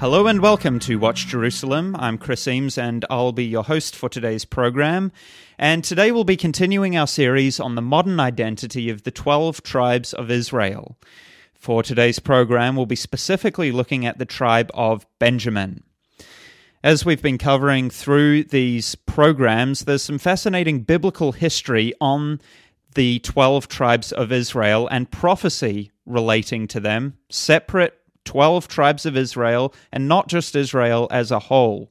Hello and welcome to Watch Jerusalem. I'm Chris Eames and I'll be your host for today's program. And today we'll be continuing our series on the modern identity of the 12 tribes of Israel. For today's program, we'll be specifically looking at the tribe of Benjamin. As we've been covering through these programs, there's some fascinating biblical history on the 12 tribes of Israel and prophecy relating to them, separate 12 tribes of Israel, and not just Israel as a whole.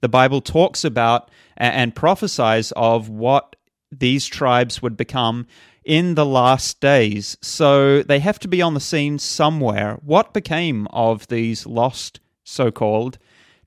The Bible talks about and prophesies of what these tribes would become in the last days. So they have to be on the scene somewhere. What became of these lost, so called,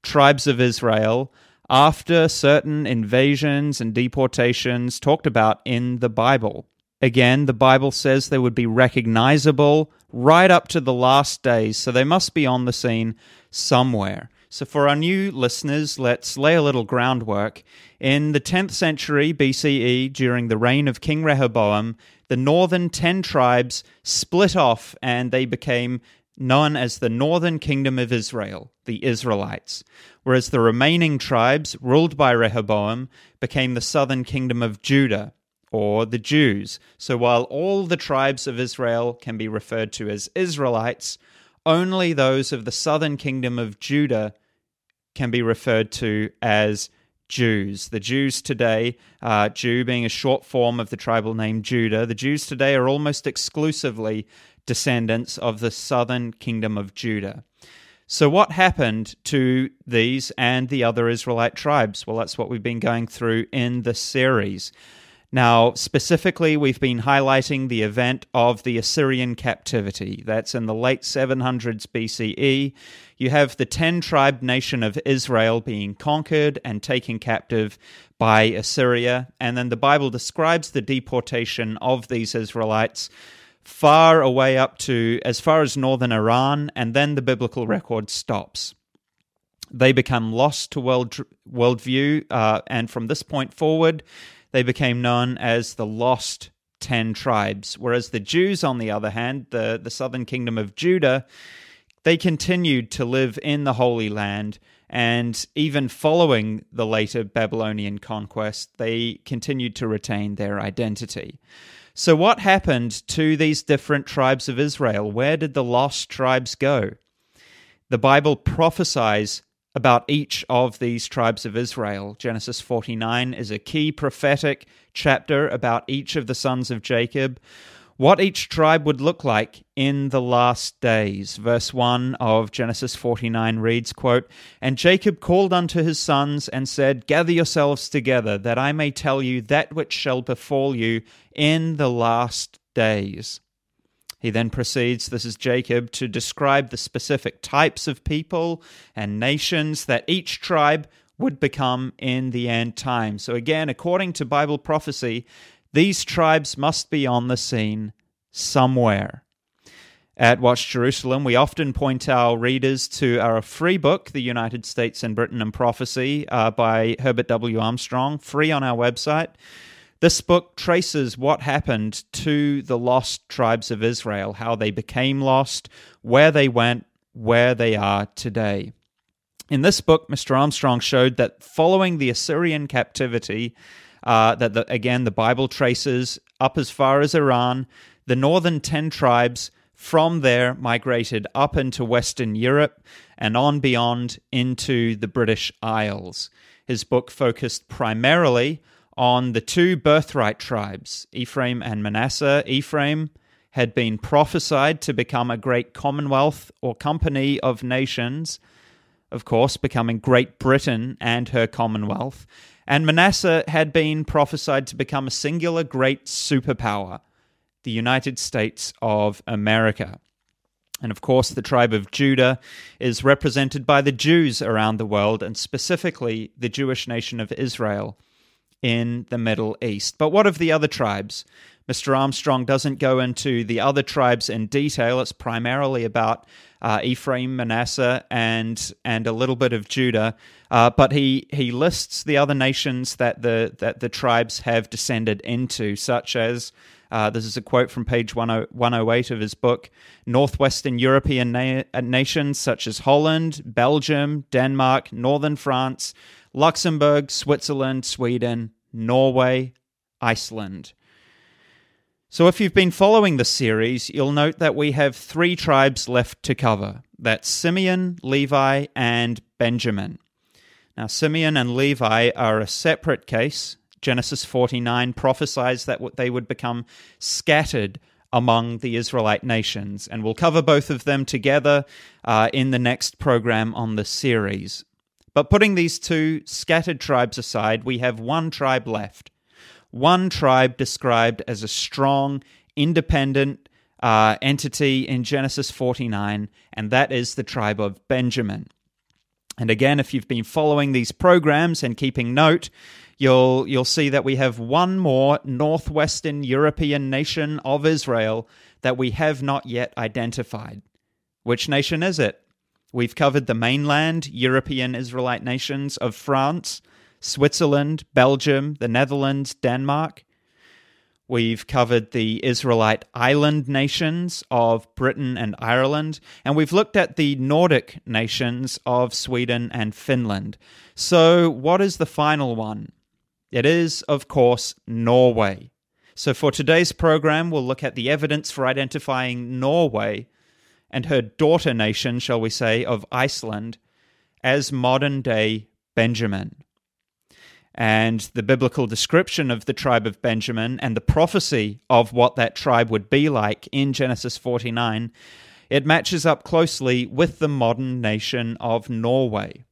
tribes of Israel after certain invasions and deportations talked about in the Bible? Again, the Bible says they would be recognizable right up to the last days, so they must be on the scene somewhere. So, for our new listeners, let's lay a little groundwork. In the 10th century BCE, during the reign of King Rehoboam, the northern 10 tribes split off and they became known as the northern kingdom of Israel, the Israelites, whereas the remaining tribes, ruled by Rehoboam, became the southern kingdom of Judah, or the Jews. So while all the tribes of Israel can be referred to as Israelites, only those of the southern kingdom of Judah can be referred to as Jews. The Jews today, uh, Jew being a short form of the tribal name Judah, the Jews today are almost exclusively descendants of the southern kingdom of Judah. So, what happened to these and the other Israelite tribes? Well, that's what we've been going through in the series. Now, specifically, we've been highlighting the event of the Assyrian captivity. That's in the late 700s BCE. You have the 10 tribe nation of Israel being conquered and taken captive by Assyria. And then the Bible describes the deportation of these Israelites far away up to as far as northern Iran, and then the biblical record stops. They become lost to world worldview, uh, and from this point forward, they became known as the lost 10 tribes. Whereas the Jews, on the other hand, the, the southern kingdom of Judah, they continued to live in the Holy Land. And even following the later Babylonian conquest, they continued to retain their identity. So, what happened to these different tribes of Israel? Where did the lost tribes go? The Bible prophesies about each of these tribes of Israel. Genesis 49 is a key prophetic chapter about each of the sons of Jacob, what each tribe would look like in the last days. Verse 1 of Genesis 49 reads, quote, And Jacob called unto his sons and said, Gather yourselves together, that I may tell you that which shall befall you in the last days. He then proceeds, this is Jacob, to describe the specific types of people and nations that each tribe would become in the end time. So, again, according to Bible prophecy, these tribes must be on the scene somewhere. At Watch Jerusalem, we often point our readers to our free book, The United States and Britain and Prophecy, uh, by Herbert W. Armstrong, free on our website. This book traces what happened to the lost tribes of Israel, how they became lost, where they went, where they are today. In this book, Mr. Armstrong showed that following the Assyrian captivity, uh, that the, again the Bible traces up as far as Iran, the northern 10 tribes from there migrated up into Western Europe and on beyond into the British Isles. His book focused primarily on the two birthright tribes, Ephraim and Manasseh. Ephraim had been prophesied to become a great commonwealth or company of nations, of course, becoming Great Britain and her commonwealth. And Manasseh had been prophesied to become a singular great superpower, the United States of America. And of course, the tribe of Judah is represented by the Jews around the world, and specifically the Jewish nation of Israel in the Middle East. But what of the other tribes? Mr. Armstrong doesn't go into the other tribes in detail. It's primarily about uh, Ephraim, Manasseh, and and a little bit of Judah. Uh, but he he lists the other nations that the that the tribes have descended into, such as uh, this is a quote from page 108 of his book. Northwestern European na- nations such as Holland, Belgium, Denmark, Northern France, Luxembourg, Switzerland, Sweden, Norway, Iceland. So, if you've been following the series, you'll note that we have three tribes left to cover that's Simeon, Levi, and Benjamin. Now, Simeon and Levi are a separate case. Genesis 49 prophesies that they would become scattered among the Israelite nations, and we'll cover both of them together uh, in the next program on the series. But putting these two scattered tribes aside, we have one tribe left one tribe described as a strong, independent uh, entity in Genesis 49, and that is the tribe of Benjamin. And again, if you've been following these programs and keeping note, you'll you'll see that we have one more northwestern European nation of Israel that we have not yet identified. Which nation is it? We've covered the mainland European Israelite nations of France, Switzerland, Belgium, the Netherlands, Denmark. We've covered the Israelite island nations of Britain and Ireland, and we've looked at the Nordic nations of Sweden and Finland. So, what is the final one? It is, of course, Norway. So, for today's program, we'll look at the evidence for identifying Norway and her daughter nation, shall we say, of Iceland as modern day Benjamin and the biblical description of the tribe of Benjamin and the prophecy of what that tribe would be like in Genesis 49, it matches up closely with the modern nation of Norway.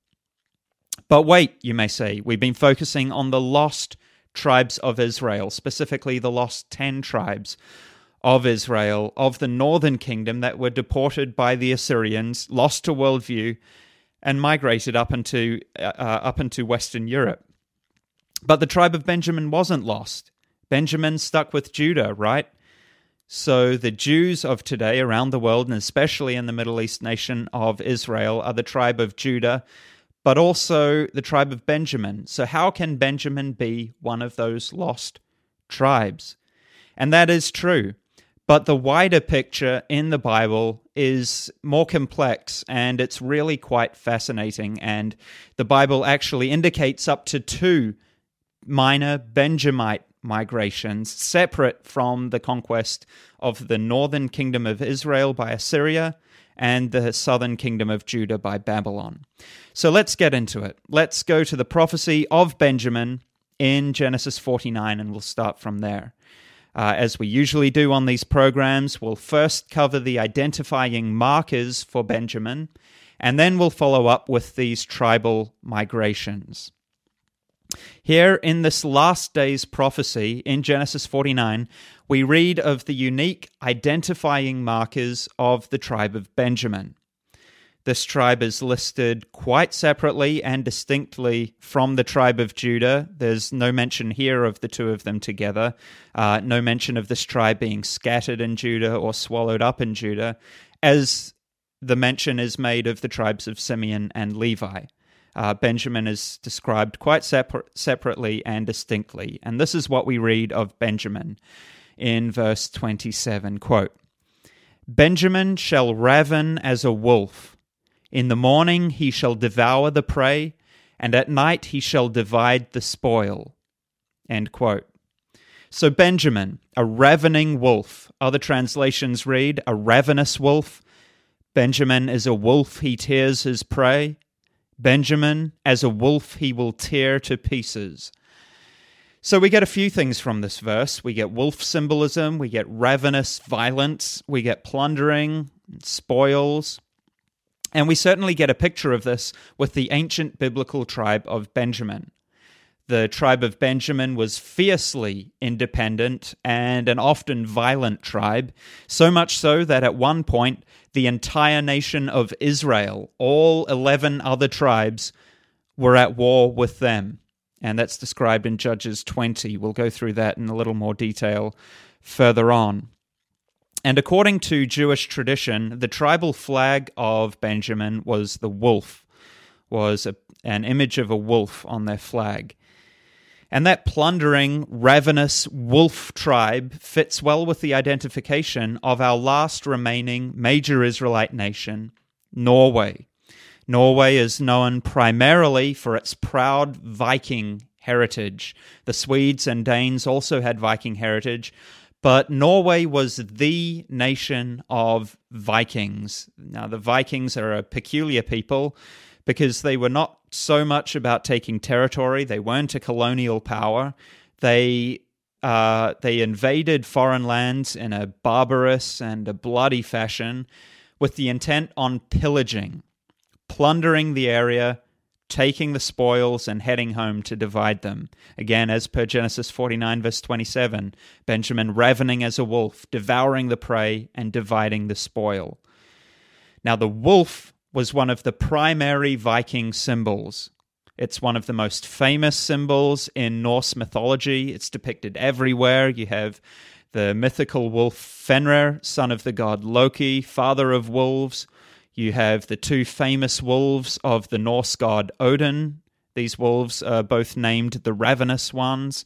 But wait, you may say, we've been focusing on the lost tribes of Israel, specifically the lost 10 tribes of Israel, of the northern kingdom that were deported by the Assyrians, lost to worldview, and migrated up into, uh, uh up into Western Europe. But the tribe of Benjamin wasn't lost. Benjamin stuck with Judah, right? So the Jews of today around the world, and especially in the Middle East nation of Israel, are the tribe of Judah, but also the tribe of Benjamin. So, how can Benjamin be one of those lost tribes? And that is true. But the wider picture in the Bible is more complex and it's really quite fascinating. And the Bible actually indicates up to two minor Benjamite migrations separate from the conquest of the northern kingdom of Israel by Assyria and the southern kingdom of Judah by Babylon. So let's get into it. Let's go to the prophecy of Benjamin in Genesis 49 and we'll start from there. Uh, as we usually do on these programs, we'll first cover the identifying markers for Benjamin, and then we'll follow up with these tribal migrations. Here in this last day's prophecy in Genesis 49, we read of the unique identifying markers of the tribe of Benjamin. This tribe is listed quite separately and distinctly from the tribe of Judah. There's no mention here of the two of them together, uh, no mention of this tribe being scattered in Judah or swallowed up in Judah, as the mention is made of the tribes of Simeon and Levi uh, Benjamin is described quite separ- separately and distinctly. And this is what we read of Benjamin in verse 27 quote, Benjamin shall raven as a wolf. In the morning he shall devour the prey, and at night he shall divide the spoil. So, Benjamin, a ravening wolf. Other translations read, a ravenous wolf. Benjamin is a wolf, he tears his prey. Benjamin, as a wolf, he will tear to pieces. So we get a few things from this verse. We get wolf symbolism, we get ravenous violence, we get plundering, spoils, and we certainly get a picture of this with the ancient biblical tribe of Benjamin. The tribe of Benjamin was fiercely independent and an often violent tribe, so much so that at one point the entire nation of Israel, all 11 other tribes, were at war with them. And that's described in Judges 20. We'll go through that in a little more detail further on. And according to Jewish tradition, the tribal flag of Benjamin was the wolf, was a, an image of a wolf on their flag. And that plundering, ravenous wolf tribe fits well with the identification of our last remaining major Israelite nation, Norway. Norway is known primarily for its proud Viking heritage. The Swedes and Danes also had Viking heritage, but Norway was the nation of Vikings. Now, the Vikings are a peculiar people because they were not so much about taking territory, they weren't a colonial power. They uh, they invaded foreign lands in a barbarous and a bloody fashion with the intent on pillaging, plundering the area, taking the spoils, and heading home to divide them. Again, as per Genesis 49, verse 27, Benjamin ravening as a wolf, devouring the prey, and dividing the spoil. Now, the wolf was one of the primary Viking symbols. It's one of the most famous symbols in Norse mythology. It's depicted everywhere. You have the mythical wolf Fenrir, son of the god Loki, father of wolves. You have the two famous wolves of the Norse god Odin. These wolves are both named the Ravenous Ones.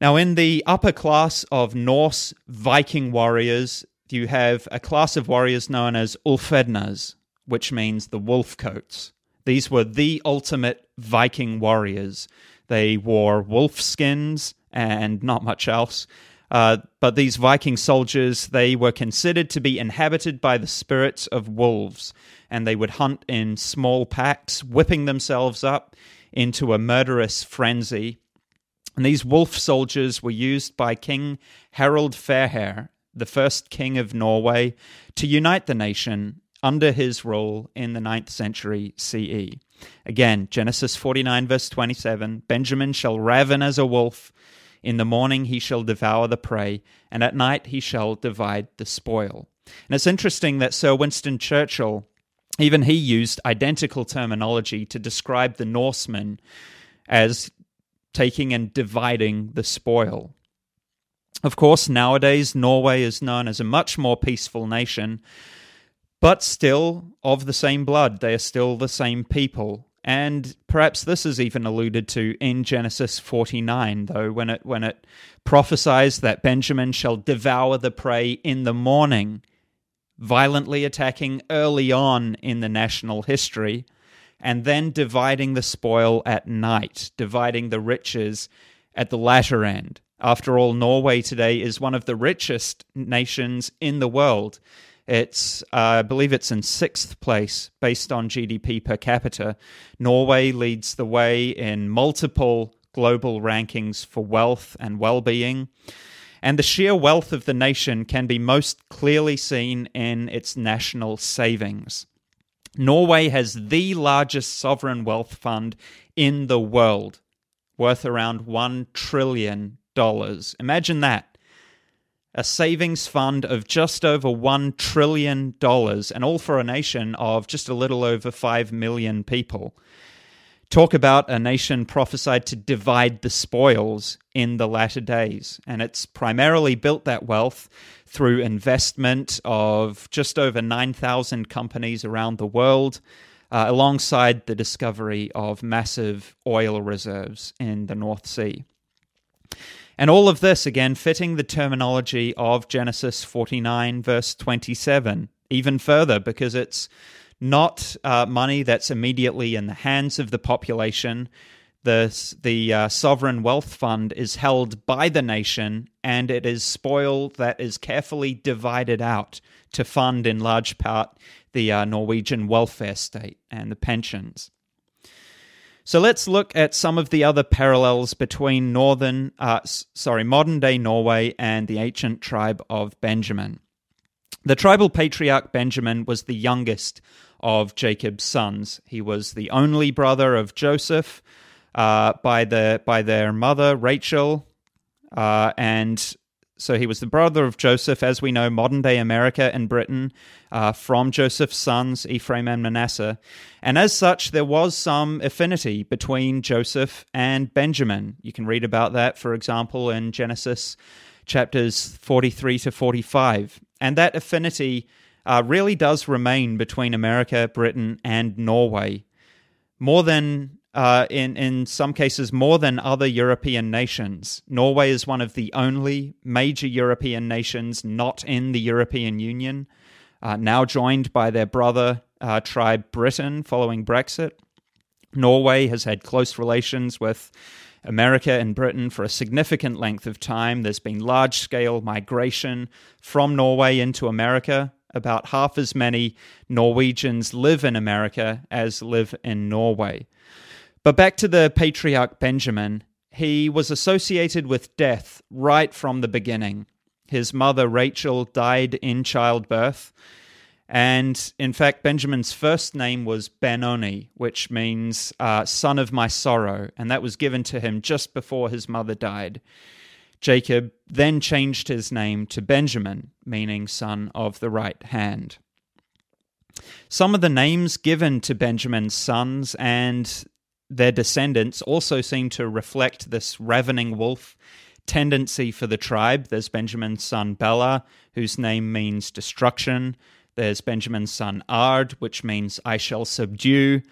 Now, in the upper class of Norse Viking warriors, you have a class of warriors known as Ulfhednar, which means the wolf coats. These were the ultimate Viking warriors. They wore wolf skins and not much else. Uh, but these Viking soldiers, they were considered to be inhabited by the spirits of wolves, and they would hunt in small packs, whipping themselves up into a murderous frenzy. And these wolf soldiers were used by King Harald Fairhair, the first king of Norway, to unite the nation under his rule in the 9th century CE. Again, Genesis 49, verse 27 Benjamin shall raven as a wolf. In the morning he shall devour the prey, and at night he shall divide the spoil. And it's interesting that Sir Winston Churchill, even he used identical terminology to describe the Norsemen as taking and dividing the spoil. Of course, nowadays, Norway is known as a much more peaceful nation, but still of the same blood. They are still the same people. And perhaps this is even alluded to in Genesis 49, though, when it, when it prophesies that Benjamin shall devour the prey in the morning, violently attacking early on in the national history, and then dividing the spoil at night, dividing the riches at the latter end. After all, Norway today is one of the richest nations in the world. It's, uh, I believe it's in sixth place based on GDP per capita. Norway leads the way in multiple global rankings for wealth and well being. And the sheer wealth of the nation can be most clearly seen in its national savings. Norway has the largest sovereign wealth fund in the world, worth around $1 trillion. Imagine that a savings fund of just over $1 trillion, and all for a nation of just a little over 5 million people. Talk about a nation prophesied to divide the spoils in the latter days. And it's primarily built that wealth through investment of just over 9,000 companies around the world, uh, alongside the discovery of massive oil reserves in the North Sea. And all of this, again, fitting the terminology of Genesis 49, verse 27, even further, because it's not uh, money that's immediately in the hands of the population. The, the uh, sovereign wealth fund is held by the nation, and it is spoil that is carefully divided out to fund, in large part, the uh, Norwegian welfare state and the pensions. So let's look at some of the other parallels between northern, uh, sorry, modern day Norway and the ancient tribe of Benjamin. The tribal patriarch Benjamin was the youngest of Jacob's sons. He was the only brother of Joseph, uh, by the by their mother Rachel, uh, and so he was the brother of Joseph, as we know, modern day America and Britain, uh, from Joseph's sons, Ephraim and Manasseh. And as such, there was some affinity between Joseph and Benjamin. You can read about that, for example, in Genesis chapters 43 to 45. And that affinity uh, really does remain between America, Britain, and Norway. More than uh, in in some cases more than other European nations. Norway is one of the only major European nations not in the European Union, uh, now joined by their brother uh, tribe Britain following Brexit. Norway has had close relations with America and Britain for a significant length of time. There's been large scale migration from Norway into America. About half as many Norwegians live in America as live in Norway. But back to the patriarch Benjamin, he was associated with death right from the beginning. His mother Rachel died in childbirth. And in fact, Benjamin's first name was Benoni, which means uh, son of my sorrow. And that was given to him just before his mother died. Jacob then changed his name to Benjamin, meaning son of the right hand. Some of the names given to Benjamin's sons and their descendants also seem to reflect this ravening wolf tendency for the tribe. There's Benjamin's son Bela, whose name means destruction. There's Benjamin's son Ard, which means I shall subdue.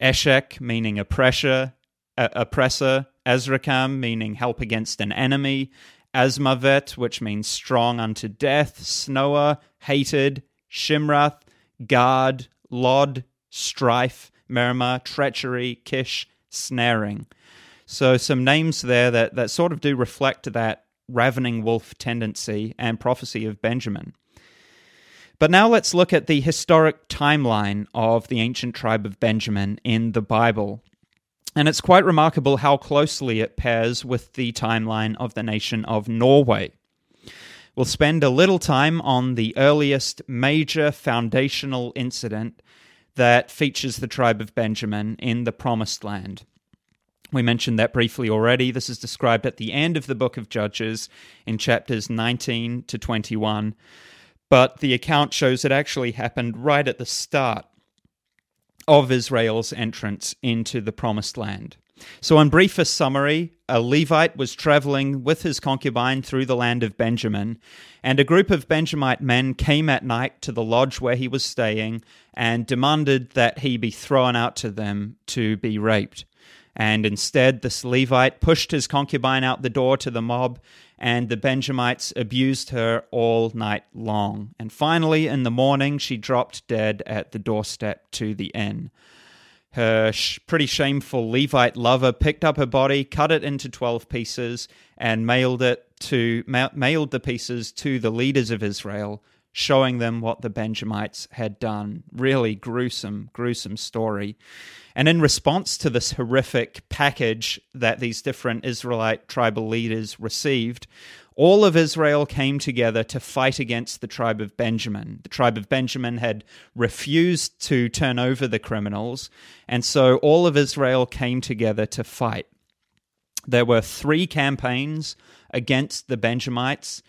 Eshek, meaning oppressor. Uh, oppressor. Azrikam, meaning help against an enemy. Azmavet, which means strong unto death. Snoah, hated. Shimrath, guard. Lod, strife. Merima, treachery, Kish, snaring. So some names there that, that sort of do reflect that ravening wolf tendency and prophecy of Benjamin. But now let's look at the historic timeline of the ancient tribe of Benjamin in the Bible. And it's quite remarkable how closely it pairs with the timeline of the nation of Norway. We'll spend a little time on the earliest major foundational incident that features the tribe of Benjamin in the Promised Land. We mentioned that briefly already. This is described at the end of the book of Judges in chapters 19 to 21. But the account shows it actually happened right at the start of Israel's entrance into the Promised Land. So, in briefest summary, a Levite was traveling with his concubine through the land of Benjamin, and a group of Benjamite men came at night to the lodge where he was staying and demanded that he be thrown out to them to be raped. And instead, this Levite pushed his concubine out the door to the mob, and the Benjamites abused her all night long. And finally, in the morning, she dropped dead at the doorstep to the inn. Her sh- pretty shameful Levite lover picked up her body, cut it into 12 pieces, and mailed it to ma- mailed the pieces to the leaders of Israel, showing them what the Benjamites had done. Really gruesome, gruesome story. And in response to this horrific package that these different Israelite tribal leaders received, all of Israel came together to fight against the tribe of Benjamin. The tribe of Benjamin had refused to turn over the criminals, and so all of Israel came together to fight. There were three campaigns against the Benjamites,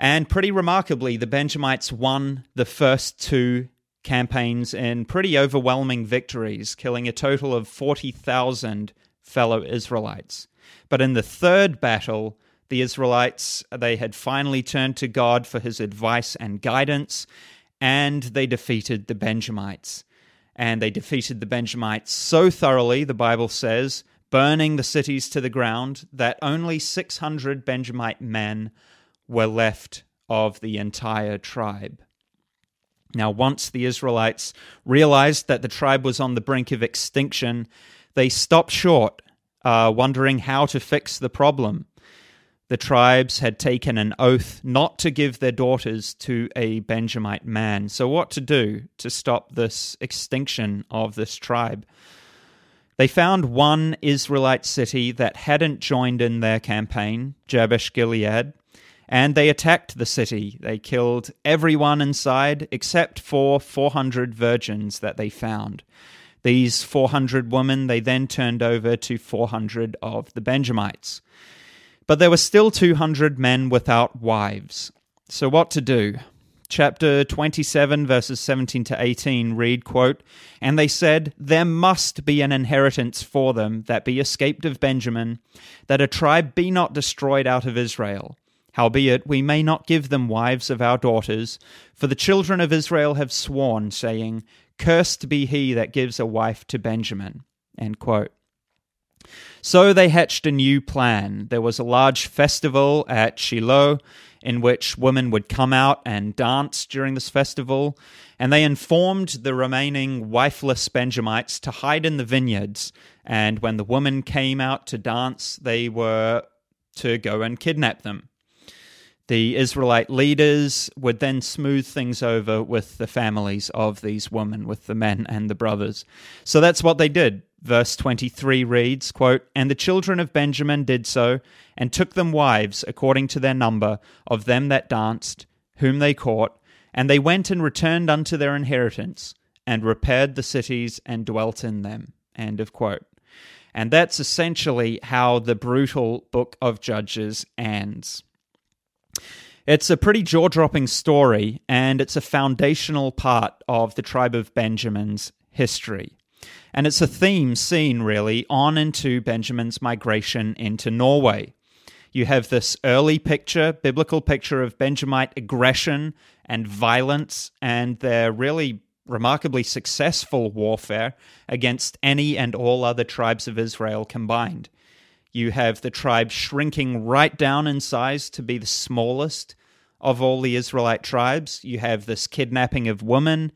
and pretty remarkably, the Benjamites won the first two campaigns in pretty overwhelming victories, killing a total of 40,000 fellow Israelites. But in the third battle, the Israelites, they had finally turned to God for his advice and guidance, and they defeated the Benjamites. And they defeated the Benjamites so thoroughly, the Bible says, burning the cities to the ground, that only 600 Benjamite men were left of the entire tribe. Now, once the Israelites realized that the tribe was on the brink of extinction, they stopped short, uh, wondering how to fix the problem the tribes had taken an oath not to give their daughters to a Benjamite man. So, what to do to stop this extinction of this tribe? They found one Israelite city that hadn't joined in their campaign, Jabesh Gilead, and they attacked the city. They killed everyone inside except for 400 virgins that they found. These 400 women they then turned over to 400 of the Benjamites. But there were still 200 men without wives. So what to do? Chapter 27 verses 17 to 18 read quote, "And they said, there must be an inheritance for them that be escaped of Benjamin, that a tribe be not destroyed out of Israel." Howbeit, we may not give them wives of our daughters, for the children of Israel have sworn, saying, Cursed be he that gives a wife to Benjamin. So they hatched a new plan. There was a large festival at Shiloh in which women would come out and dance during this festival, and they informed the remaining wifeless Benjamites to hide in the vineyards. And when the women came out to dance, they were to go and kidnap them. The Israelite leaders would then smooth things over with the families of these women, with the men and the brothers. So that's what they did. Verse 23 reads, quote, And the children of Benjamin did so, and took them wives according to their number of them that danced, whom they caught, and they went and returned unto their inheritance, and repaired the cities and dwelt in them. End of quote. And that's essentially how the brutal book of Judges ends. It's a pretty jaw dropping story, and it's a foundational part of the tribe of Benjamin's history. And it's a theme seen really on into Benjamin's migration into Norway. You have this early picture, biblical picture of Benjamite aggression and violence, and their really remarkably successful warfare against any and all other tribes of Israel combined. You have the tribe shrinking right down in size to be the smallest of all the Israelite tribes. You have this kidnapping of women.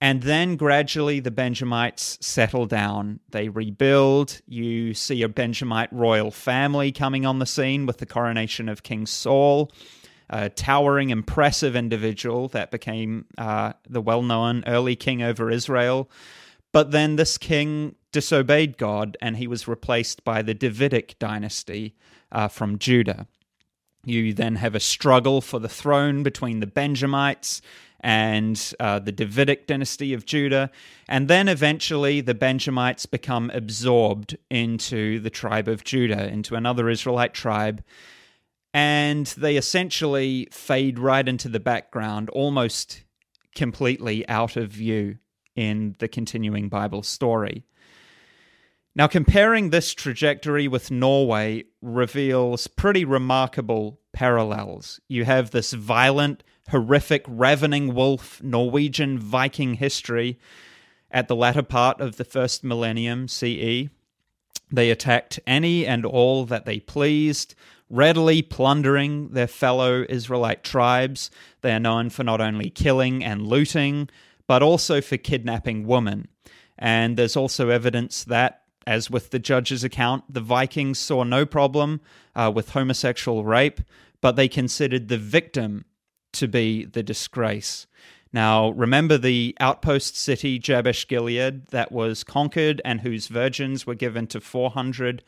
And then gradually the Benjamites settle down. They rebuild. You see a Benjamite royal family coming on the scene with the coronation of King Saul, a towering, impressive individual that became uh, the well known early king over Israel. But then this king disobeyed God and he was replaced by the Davidic dynasty uh, from Judah. You then have a struggle for the throne between the Benjamites and uh, the Davidic dynasty of Judah. And then eventually the Benjamites become absorbed into the tribe of Judah, into another Israelite tribe. And they essentially fade right into the background, almost completely out of view in the continuing Bible story. Now, comparing this trajectory with Norway reveals pretty remarkable parallels. You have this violent, horrific, ravening wolf Norwegian Viking history at the latter part of the first millennium CE. They attacked any and all that they pleased, readily plundering their fellow Israelite tribes. They are known for not only killing and looting, but also for kidnapping women. And there's also evidence that, as with the judge's account, the Vikings saw no problem uh, with homosexual rape, but they considered the victim to be the disgrace. Now, remember the outpost city Jabesh Gilead that was conquered and whose virgins were given to 400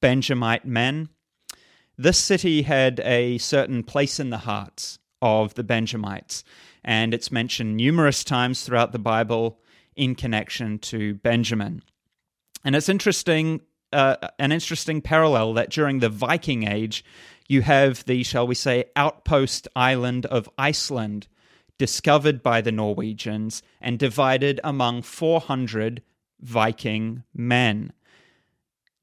Benjamite men? This city had a certain place in the hearts of the Benjamites and it's mentioned numerous times throughout the Bible in connection to Benjamin. And it's interesting, uh, an interesting parallel that during the Viking Age, you have the, shall we say, outpost island of Iceland discovered by the Norwegians and divided among 400 Viking men.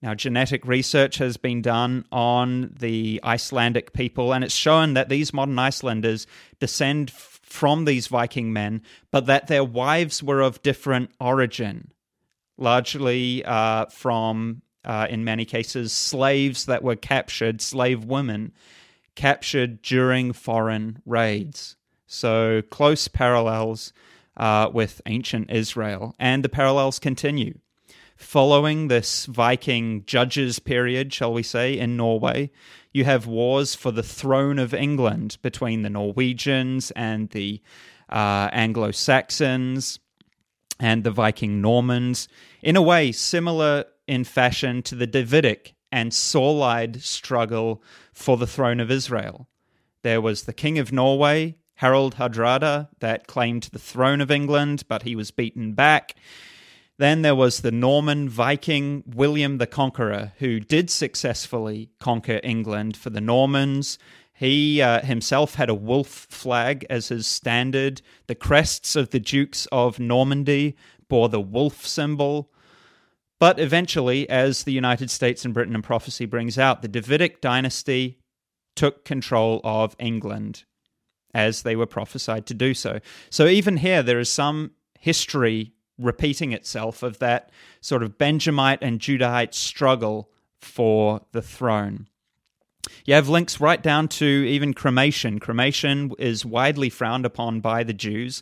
Now, genetic research has been done on the Icelandic people, and it's shown that these modern Icelanders descend from these Viking men, but that their wives were of different origin, largely uh, from, uh, in many cases, slaves that were captured, slave women captured during foreign raids. So close parallels uh, with ancient Israel, and the parallels continue. Following this Viking judges period, shall we say, in Norway, you have wars for the throne of England between the Norwegians and the uh, Anglo Saxons and the Viking Normans, in a way similar in fashion to the Davidic and Saulide struggle for the throne of Israel. There was the King of Norway, Harald Hardrada, that claimed the throne of England, but he was beaten back. Then there was the Norman Viking William the Conqueror, who did successfully conquer England for the Normans. He uh, himself had a wolf flag as his standard. The crests of the Dukes of Normandy bore the wolf symbol. But eventually, as the United States and Britain and prophecy brings out, the Davidic dynasty took control of England as they were prophesied to do so. So even here, there is some history repeating itself of that sort of Benjamite and Judahite struggle for the throne. You have links right down to even cremation. Cremation is widely frowned upon by the Jews,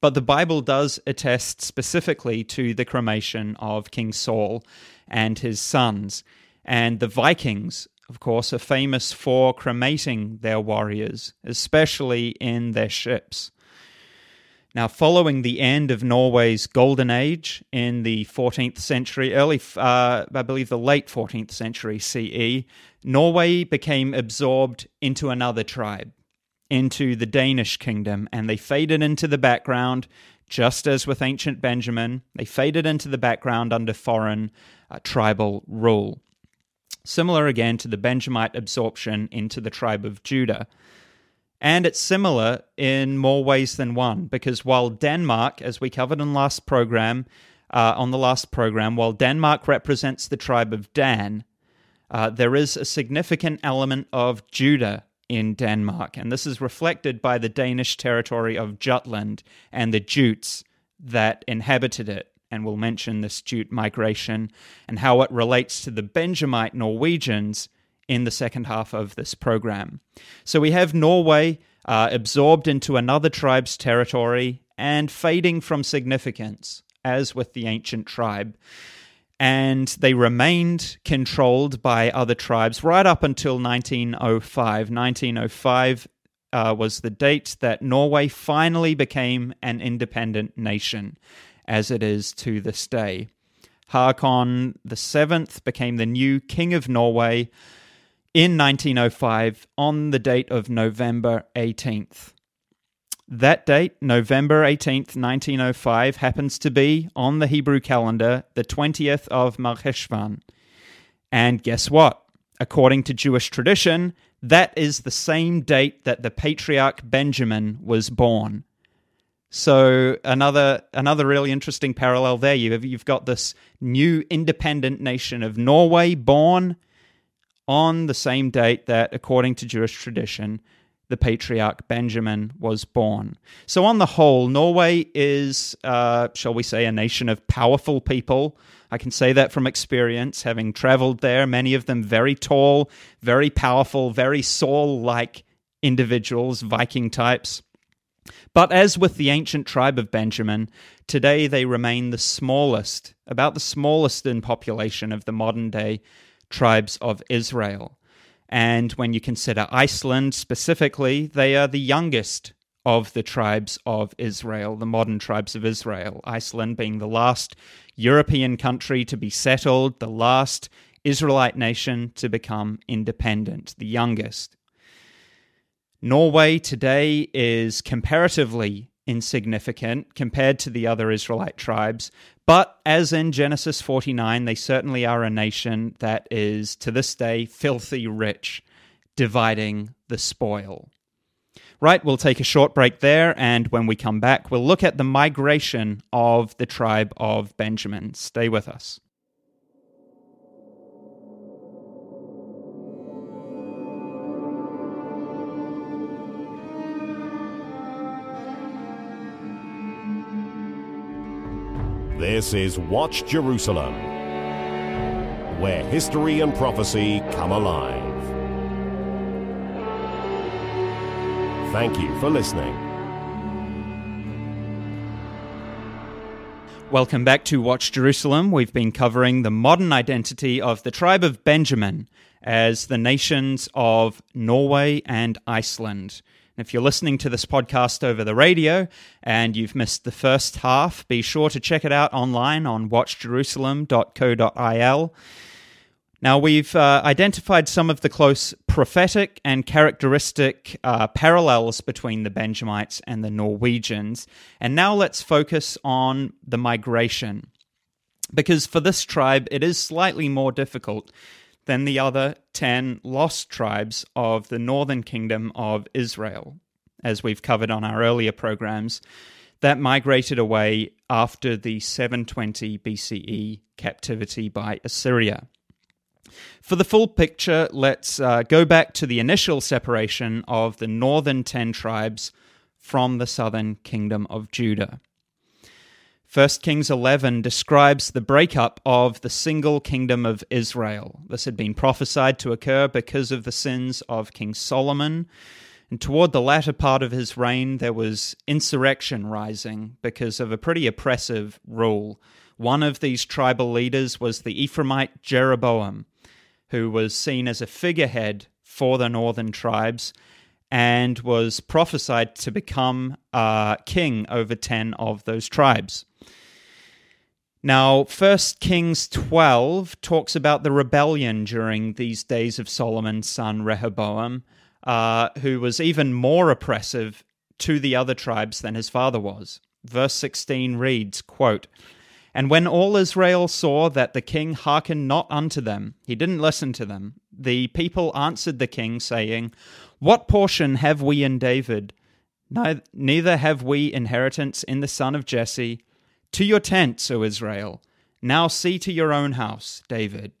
but the Bible does attest specifically to the cremation of King Saul and his sons. And the Vikings, of course, are famous for cremating their warriors, especially in their ships. Now, following the end of Norway's golden age in the 14th century, early, uh, I believe the late 14th century CE, Norway became absorbed into another tribe, into the Danish kingdom, and they faded into the background, just as with ancient Benjamin. They faded into the background under foreign uh, tribal rule. Similar again to the Benjamite absorption into the tribe of Judah. And it's similar in more ways than one, because while Denmark, as we covered in last program, uh, on the last program, while Denmark represents the tribe of Dan, uh, there is a significant element of Judah in Denmark, and this is reflected by the Danish territory of Jutland and the Jutes that inhabited it. And we'll mention this Jute migration and how it relates to the Benjamite Norwegians in the second half of this program. So we have Norway uh, absorbed into another tribe's territory and fading from significance, as with the ancient tribe. And they remained controlled by other tribes right up until 1905. 1905 uh, was the date that Norway finally became an independent nation, as it is to this day. Haakon VII became the new King of Norway in 1905 on the date of November 18th. That date, November 18th, 1905, happens to be on the Hebrew calendar the 20th of Marcheshvan. And guess what? According to Jewish tradition, that is the same date that the patriarch Benjamin was born. So another another really interesting parallel there. You've you've got this new independent nation of Norway born on the same date that, according to Jewish tradition, the patriarch Benjamin was born. So, on the whole, Norway is, uh, shall we say, a nation of powerful people. I can say that from experience, having traveled there, many of them very tall, very powerful, very Saul like individuals, Viking types. But as with the ancient tribe of Benjamin, today they remain the smallest, about the smallest in population of the modern day tribes of Israel. And when you consider Iceland specifically, they are the youngest of the tribes of Israel, the modern tribes of Israel. Iceland being the last European country to be settled, the last Israelite nation to become independent, the youngest. Norway today is comparatively insignificant compared to the other Israelite tribes. But as in Genesis 49, they certainly are a nation that is, to this day, filthy rich, dividing the spoil. Right, we'll take a short break there, and when we come back, we'll look at the migration of the tribe of Benjamin. Stay with us. This is Watch Jerusalem, where history and prophecy come alive. Thank you for listening. Welcome back to Watch Jerusalem. We've been covering the modern identity of the tribe of Benjamin as the nations of Norway and Iceland. If you're listening to this podcast over the radio and you've missed the first half, be sure to check it out online on watchjerusalem.co.il. Now, we've uh, identified some of the close prophetic and characteristic uh, parallels between the Benjamites and the Norwegians. And now let's focus on the migration. because for this tribe, it is slightly more difficult than the other 10 lost tribes of the northern kingdom of Israel, as we've covered on our earlier programs, that migrated away after the 720 BCE captivity by Assyria. For the full picture, let's uh, go back to the initial separation of the northern 10 tribes from the southern kingdom of Judah. 1 Kings 11 describes the breakup of the single kingdom of Israel. This had been prophesied to occur because of the sins of King Solomon. And toward the latter part of his reign, there was insurrection rising because of a pretty oppressive rule. One of these tribal leaders was the Ephraimite Jeroboam, who was seen as a figurehead for the northern tribes and was prophesied to become uh, king over 10 of those tribes. Now, 1 Kings 12 talks about the rebellion during these days of Solomon's son Rehoboam, uh, who was even more oppressive to the other tribes than his father was. Verse 16 reads, quote, and when all Israel saw that the king hearkened not unto them, he didn't listen to them, the people answered the king, saying, What portion have we in David? Neither have we inheritance in the son of Jesse. To your tents, O Israel. Now see to your own house, David.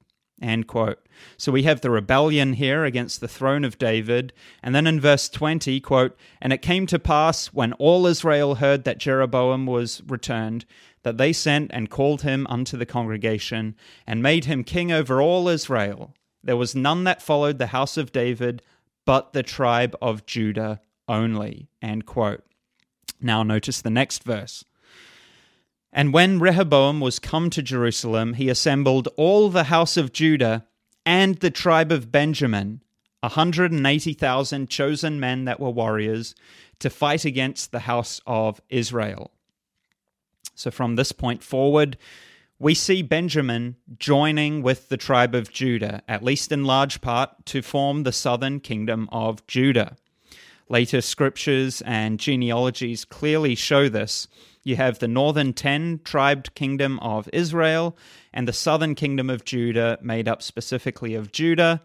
End quote. So we have the rebellion here against the throne of David. And then in verse 20, quote, And it came to pass when all Israel heard that Jeroboam was returned, that they sent and called him unto the congregation, and made him king over all Israel. There was none that followed the house of David, but the tribe of Judah only. End quote. Now notice the next verse. And when Rehoboam was come to Jerusalem, he assembled all the house of Judah and the tribe of Benjamin, a hundred and eighty thousand chosen men that were warriors, to fight against the house of Israel. So from this point forward, we see Benjamin joining with the tribe of Judah, at least in large part, to form the southern kingdom of Judah. Later scriptures and genealogies clearly show this. You have the northern ten tribed kingdom of Israel and the southern kingdom of Judah, made up specifically of Judah,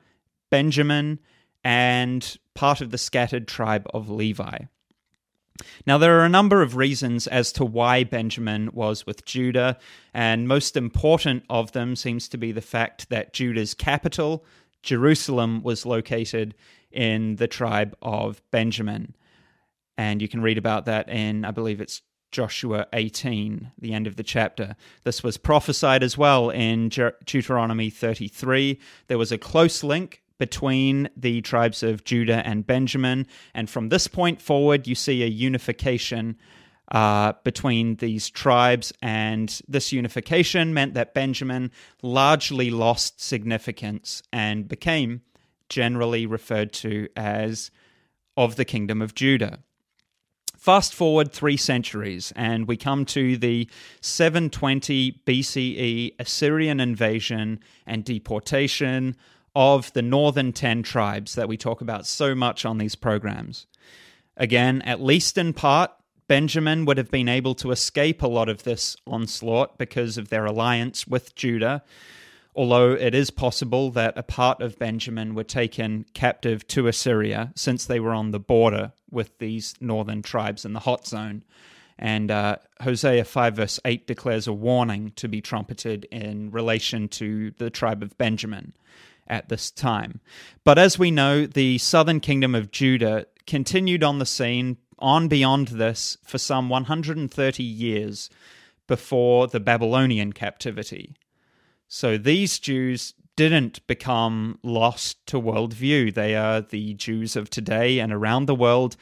Benjamin, and part of the scattered tribe of Levi. Now, there are a number of reasons as to why Benjamin was with Judah, and most important of them seems to be the fact that Judah's capital, Jerusalem, was located in the tribe of Benjamin. And you can read about that in, I believe it's Joshua 18, the end of the chapter. This was prophesied as well in Deuteronomy 33. There was a close link between the tribes of Judah and Benjamin. And from this point forward, you see a unification uh, between these tribes. And this unification meant that Benjamin largely lost significance and became generally referred to as of the kingdom of Judah. Fast forward three centuries, and we come to the 720 BCE Assyrian invasion and deportation of the northern 10 tribes that we talk about so much on these programs. Again, at least in part, Benjamin would have been able to escape a lot of this onslaught because of their alliance with Judah, although it is possible that a part of Benjamin were taken captive to Assyria since they were on the border with these northern tribes in the hot zone. And uh, Hosea 5, verse 8 declares a warning to be trumpeted in relation to the tribe of Benjamin at this time. But as we know, the southern kingdom of Judah continued on the scene on beyond this for some 130 years before the Babylonian captivity. So these Jews didn't become lost to worldview. They are the Jews of today and around the world,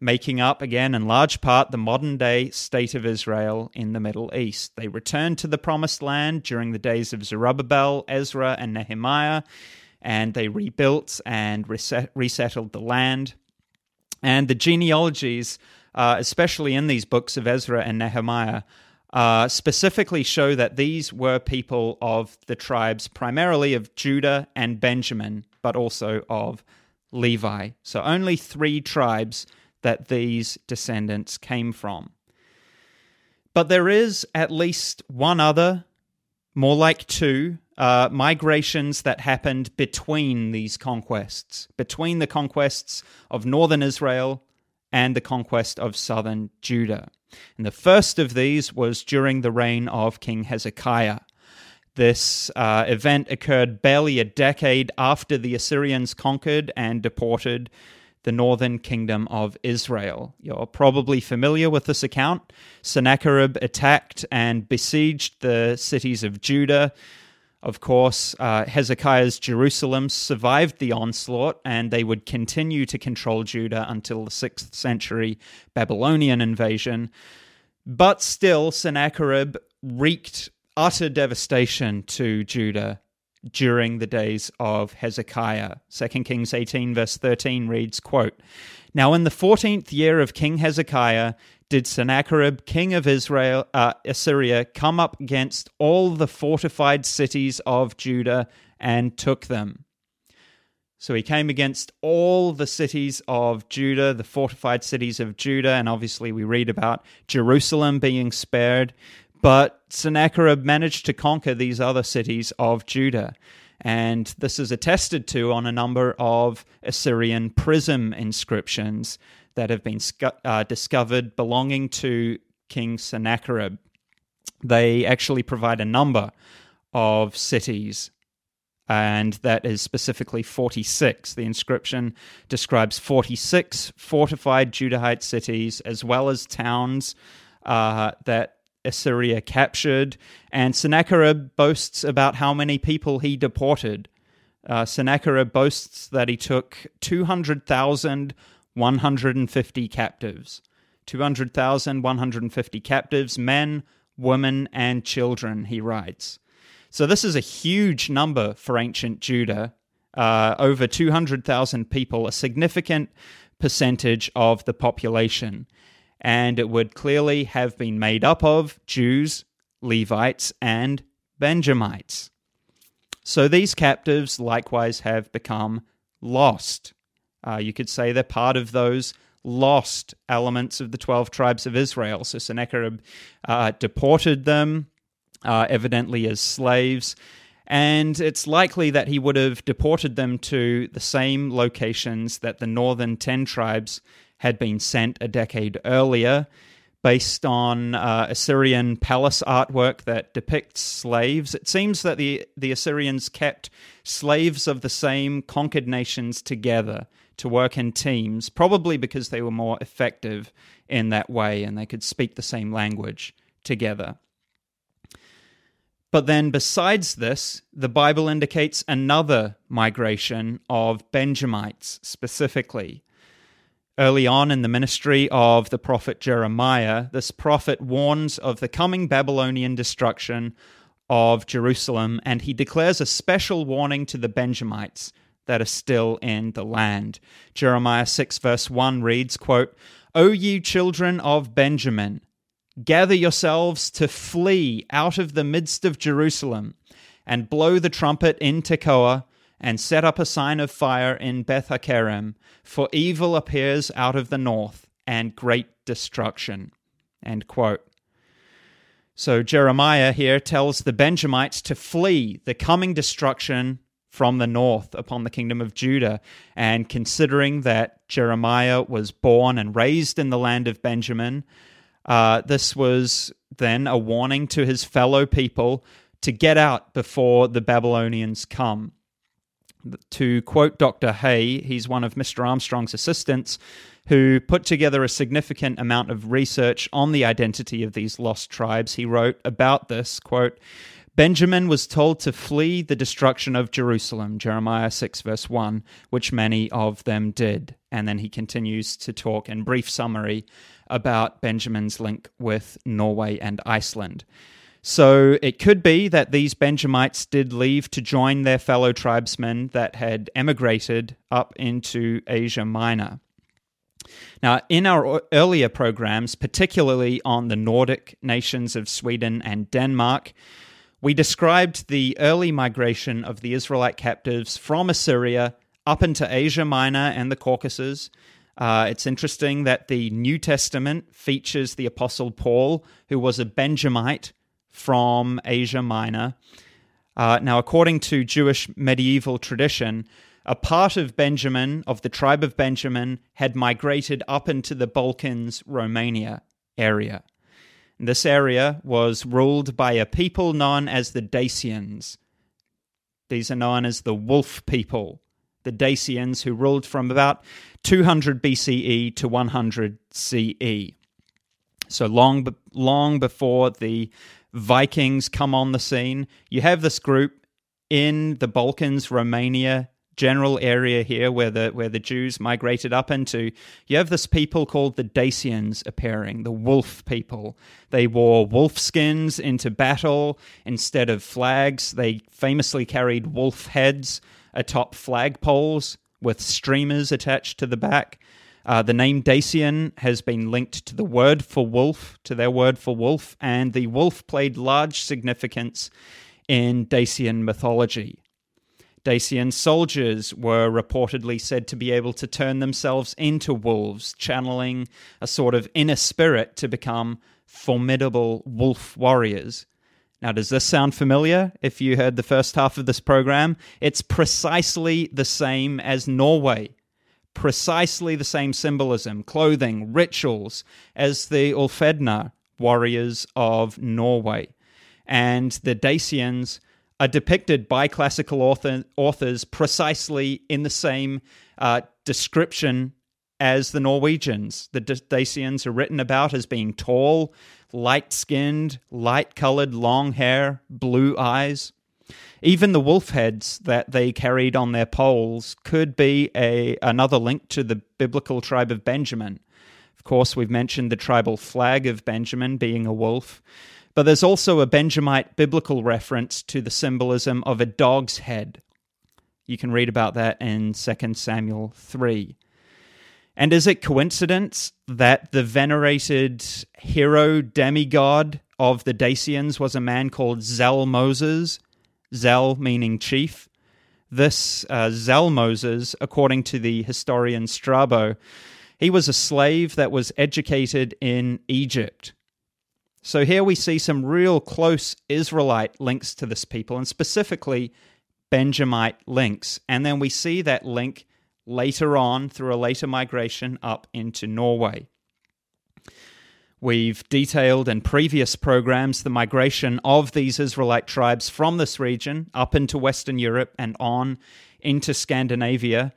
making up again in large part the modern day state of Israel in the Middle East. They returned to the promised land during the days of Zerubbabel, Ezra, and Nehemiah, and they rebuilt and reset- resettled the land. And the genealogies, uh, especially in these books of Ezra and Nehemiah, uh, specifically show that these were people of the tribes primarily of Judah and Benjamin, but also of Levi. So only three tribes that these descendants came from. But there is at least one other more like two uh, migrations that happened between these conquests, between the conquests of northern Israel and the conquest of southern Judah. And the first of these was during the reign of King Hezekiah. This uh, event occurred barely a decade after the Assyrians conquered and deported the northern kingdom of Israel. You're probably familiar with this account. Sennacherib attacked and besieged the cities of Judah. Of course, uh, Hezekiah's Jerusalem survived the onslaught, and they would continue to control Judah until the 6th century Babylonian invasion. But still, Sennacherib wreaked utter devastation to Judah during the days of Hezekiah. 2 Kings 18 verse 13 reads, quote, Now in the 14th year of King Hezekiah did Sennacherib, king of Israel, uh, Assyria, come up against all the fortified cities of Judah and took them. So he came against all the cities of Judah, the fortified cities of Judah, and obviously we read about Jerusalem being spared. But Sennacherib managed to conquer these other cities of Judah. And this is attested to on a number of Assyrian prism inscriptions that have been uh, discovered belonging to King Sennacherib. They actually provide a number of cities, and that is specifically 46. The inscription describes 46 fortified Judahite cities as well as towns uh, that Assyria captured, and Sennacherib boasts about how many people he deported. Uh, Sennacherib boasts that he took 200,150 captives. 200,150 captives, men, women, and children, he writes. So this is a huge number for ancient Judah. Uh, over 200,000 people, a significant percentage of the population and it would clearly have been made up of Jews, Levites, and Benjamites. So these captives likewise have become lost. Uh, you could say they're part of those lost elements of the 12 tribes of Israel. So Sennacherib uh, deported them, uh, evidently as slaves, and it's likely that he would have deported them to the same locations that the northern 10 tribes had been sent a decade earlier based on uh, Assyrian palace artwork that depicts slaves. It seems that the, the Assyrians kept slaves of the same conquered nations together to work in teams, probably because they were more effective in that way and they could speak the same language together. But then, besides this, the Bible indicates another migration of Benjamites specifically. Early on in the ministry of the prophet Jeremiah, this prophet warns of the coming Babylonian destruction of Jerusalem, and he declares a special warning to the Benjamites that are still in the land. Jeremiah 6, verse 1 reads, quote, O ye children of Benjamin, gather yourselves to flee out of the midst of Jerusalem, and blow the trumpet in Tekoa, and set up a sign of fire in Beth Hakerem, for evil appears out of the north, and great destruction. End quote. So Jeremiah here tells the Benjamites to flee the coming destruction from the north upon the kingdom of Judah. And considering that Jeremiah was born and raised in the land of Benjamin, uh, this was then a warning to his fellow people to get out before the Babylonians come. To quote Dr. Hoeh, he's one of Mr. Armstrong's assistants who put together a significant amount of research on the identity of these lost tribes. He wrote about this quote, Benjamin was told to flee the destruction of Jerusalem, Jeremiah 6, verse 1, which many of them did. And then he continues to talk in brief summary about Benjamin's link with Norway and Iceland. So it could be that these Benjamites did leave to join their fellow tribesmen that had emigrated up into Asia Minor. Now, in our earlier programs, particularly on the Nordic nations of Sweden and Denmark, we described the early migration of the Israelite captives from Assyria up into Asia Minor and the Caucasus. Uh, it's interesting that the New Testament features the Apostle Paul, who was a Benjamite from Asia Minor. Uh, now, according to Jewish medieval tradition, a part of Benjamin, of the tribe of Benjamin, had migrated up into the Balkans, Romania area. This area was ruled by a people known as the Dacians. These are known as the Wolf people, the Dacians who ruled from about 200 BCE to 100 CE. So long, long before the Vikings come on the scene, you have this group in the Balkans, Romania, general area here where the where the Jews migrated up into, you have this people called the Dacians appearing, the wolf people. They wore wolf skins into battle instead of flags. They famously carried wolf heads atop flagpoles with streamers attached to the back. Uh, the name Dacian has been linked to the word for wolf, to their word for wolf, and the wolf played large significance in Dacian mythology. Dacian soldiers were reportedly said to be able to turn themselves into wolves, channeling a sort of inner spirit to become formidable wolf warriors. Now, does this sound familiar? If you heard the first half of this program, it's precisely the same as Norway. Precisely the same symbolism, clothing, rituals as the Ulfhednar warriors of Norway. And the Dacians are depicted by classical author, authors precisely in the same uh, description as the Norwegians. The Dacians are written about as being tall, light skinned, light colored, long hair, blue eyes. Even the wolf heads that they carried on their poles could be a, another link to the biblical tribe of Benjamin. Of course, we've mentioned the tribal flag of Benjamin being a wolf. But there's also a Benjamite biblical reference to the symbolism of a dog's head. You can read about that in 2 Samuel 3. And is it coincidence that the venerated hero demigod of the Dacians was a man called Zalmoxis? Zel meaning chief. This uh, Zalmoxis, according to the historian Strabo, he was a slave that was educated in Egypt. So here we see some real close Israelite links to this people, and specifically Benjamite links. And then we see that link later on through a later migration up into Norway. We've detailed in previous programs the migration of these Israelite tribes from this region up into Western Europe and on into Scandinavia.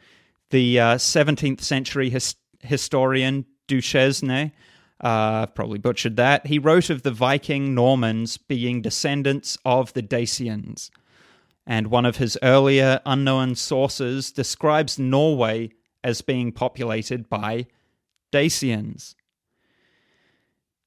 The uh, 17th century his- historian Duchesne uh, probably butchered that. He wrote of the Viking Normans being descendants of the Dacians. And one of his earlier unknown sources describes Norway as being populated by Dacians.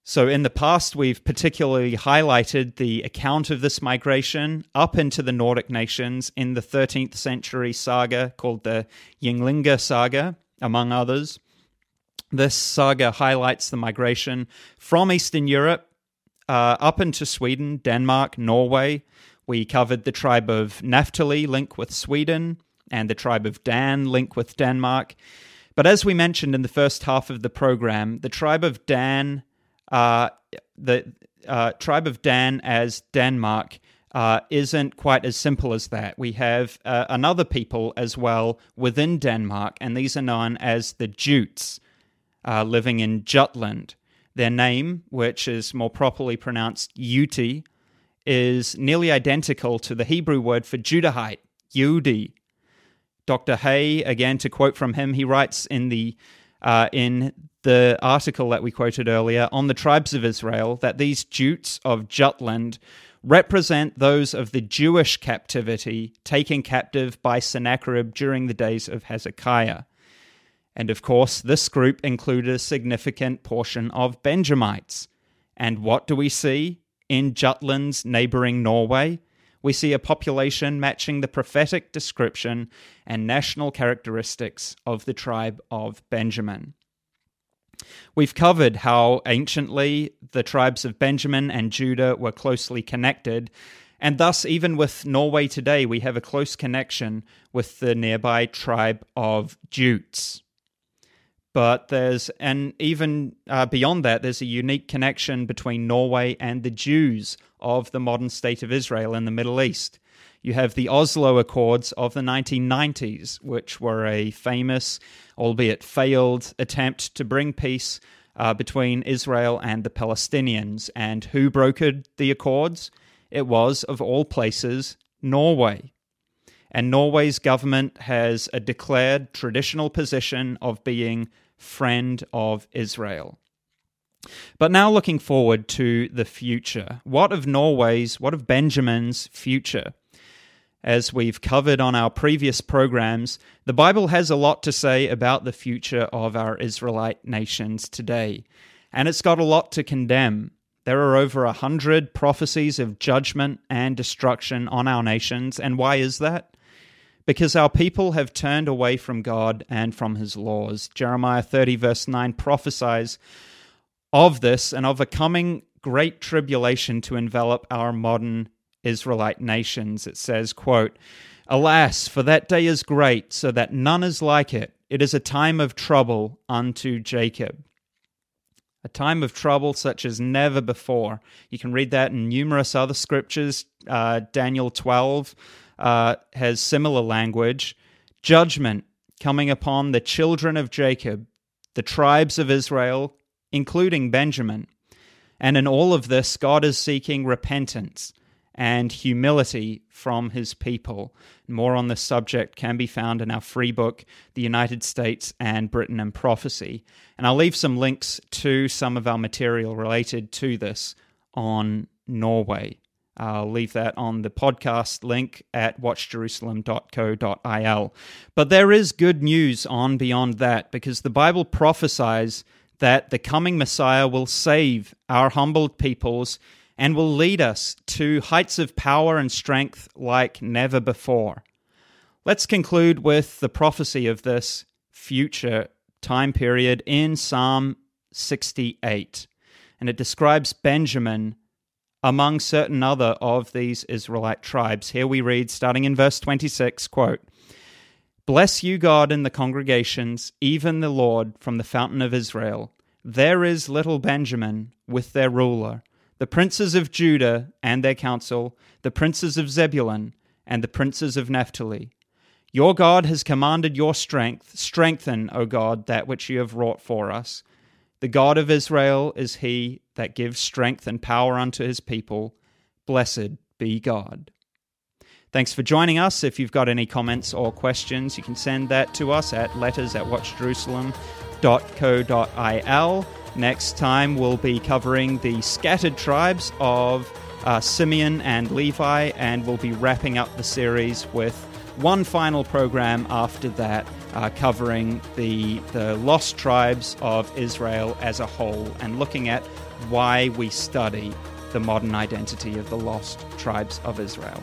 So, in the past, we've particularly highlighted the account of this migration up into the Nordic nations in the 13th century saga called the Ynglinga saga, among others. This saga highlights the migration from Eastern Europe uh, up into Sweden, Denmark, Norway. We covered the tribe of Naphtali, link with Sweden, and the tribe of Dan, link with Denmark. But as we mentioned in the first half of the program, the tribe of Dan, uh, the uh, tribe of Dan as Denmark, uh, isn't quite as simple as that. We have uh, another people as well within Denmark, and these are known as the Jutes uh, living in Jutland. Their name, which is more properly pronounced Yuti, is nearly identical to the Hebrew word for Judahite, Yudi. Dr. Hoeh, again to quote from him, he writes in the uh, in the article that we quoted earlier on the tribes of Israel that these Jutes of Jutland represent those of the Jewish captivity taken captive by Sennacherib during the days of Hezekiah. And of course, this group included a significant portion of Benjamites. And what do we see in Jutland's neighboring Norway? We see a population matching the prophetic description and national characteristics of the tribe of Benjamin. We've covered how anciently the tribes of Benjamin and Judah were closely connected, and thus, even with Norway today, we have a close connection with the nearby tribe of Jutes but there's and even uh, beyond that there's a unique connection between norway and the jews of the modern state of Israel in the Middle East. You have the Oslo Accords of the 1990s, which were a famous, albeit failed, attempt to bring peace uh, between Israel and the Palestinians. And who brokered the accords? It was, of all places, Norway. And Norway's government has a declared traditional position of being friend of Israel. But now looking forward to the future. What of Norway's, what of Benjamin's future? As we've covered on our previous programs, the Bible has a lot to say about the future of our Israelite nations today, and it's got a lot to condemn. There are over a hundred prophecies of judgment and destruction on our nations, and why is that? Because our people have turned away from God and from his laws. Jeremiah 30, verse 9 prophesies of this and of a coming great tribulation to envelop our modern Israelite nations. It says, quote, Alas, for that day is great, so that none is like it. It is a time of trouble unto Jacob. A time of trouble such as never before. You can read that in numerous other scriptures. Uh, Daniel 12 uh, has similar language. Judgment coming upon the children of Jacob, the tribes of Israel, including Benjamin. And in all of this, God is seeking repentance and humility from his people. More on this subject can be found in our free book, The United States and Britain and Prophecy. And I'll leave some links to some of our material related to this on Norway. I'll leave that on the podcast link at watchjerusalem.co.il. But there is good news on beyond that because the Bible prophesies that the coming Messiah will save our humbled peoples and will lead us to heights of power and strength like never before. Let's conclude with the prophecy of this future time period in Psalm 68. And it describes Benjamin among certain other of these Israelite tribes. Here we read, starting in verse 26, quote, Bless you, God, in the congregations, even the Lord from the fountain of Israel. There is little Benjamin with their ruler the princes of Judah and their council, the princes of Zebulun, and the princes of Naphtali. Your God has commanded your strength. Strengthen, O God, that which you have wrought for us. The God of Israel is he that gives strength and power unto his people. Blessed be God. Thanks for joining us. If you've got any comments or questions, you can send that to us at letters at watchjerusalem.co.il. Next time, we'll be covering the scattered tribes of uh, Simeon and Levi, and we'll be wrapping up the series with one final program after that, uh, covering the, the lost tribes of Israel as a whole and looking at why we study the modern identity of the lost tribes of Israel.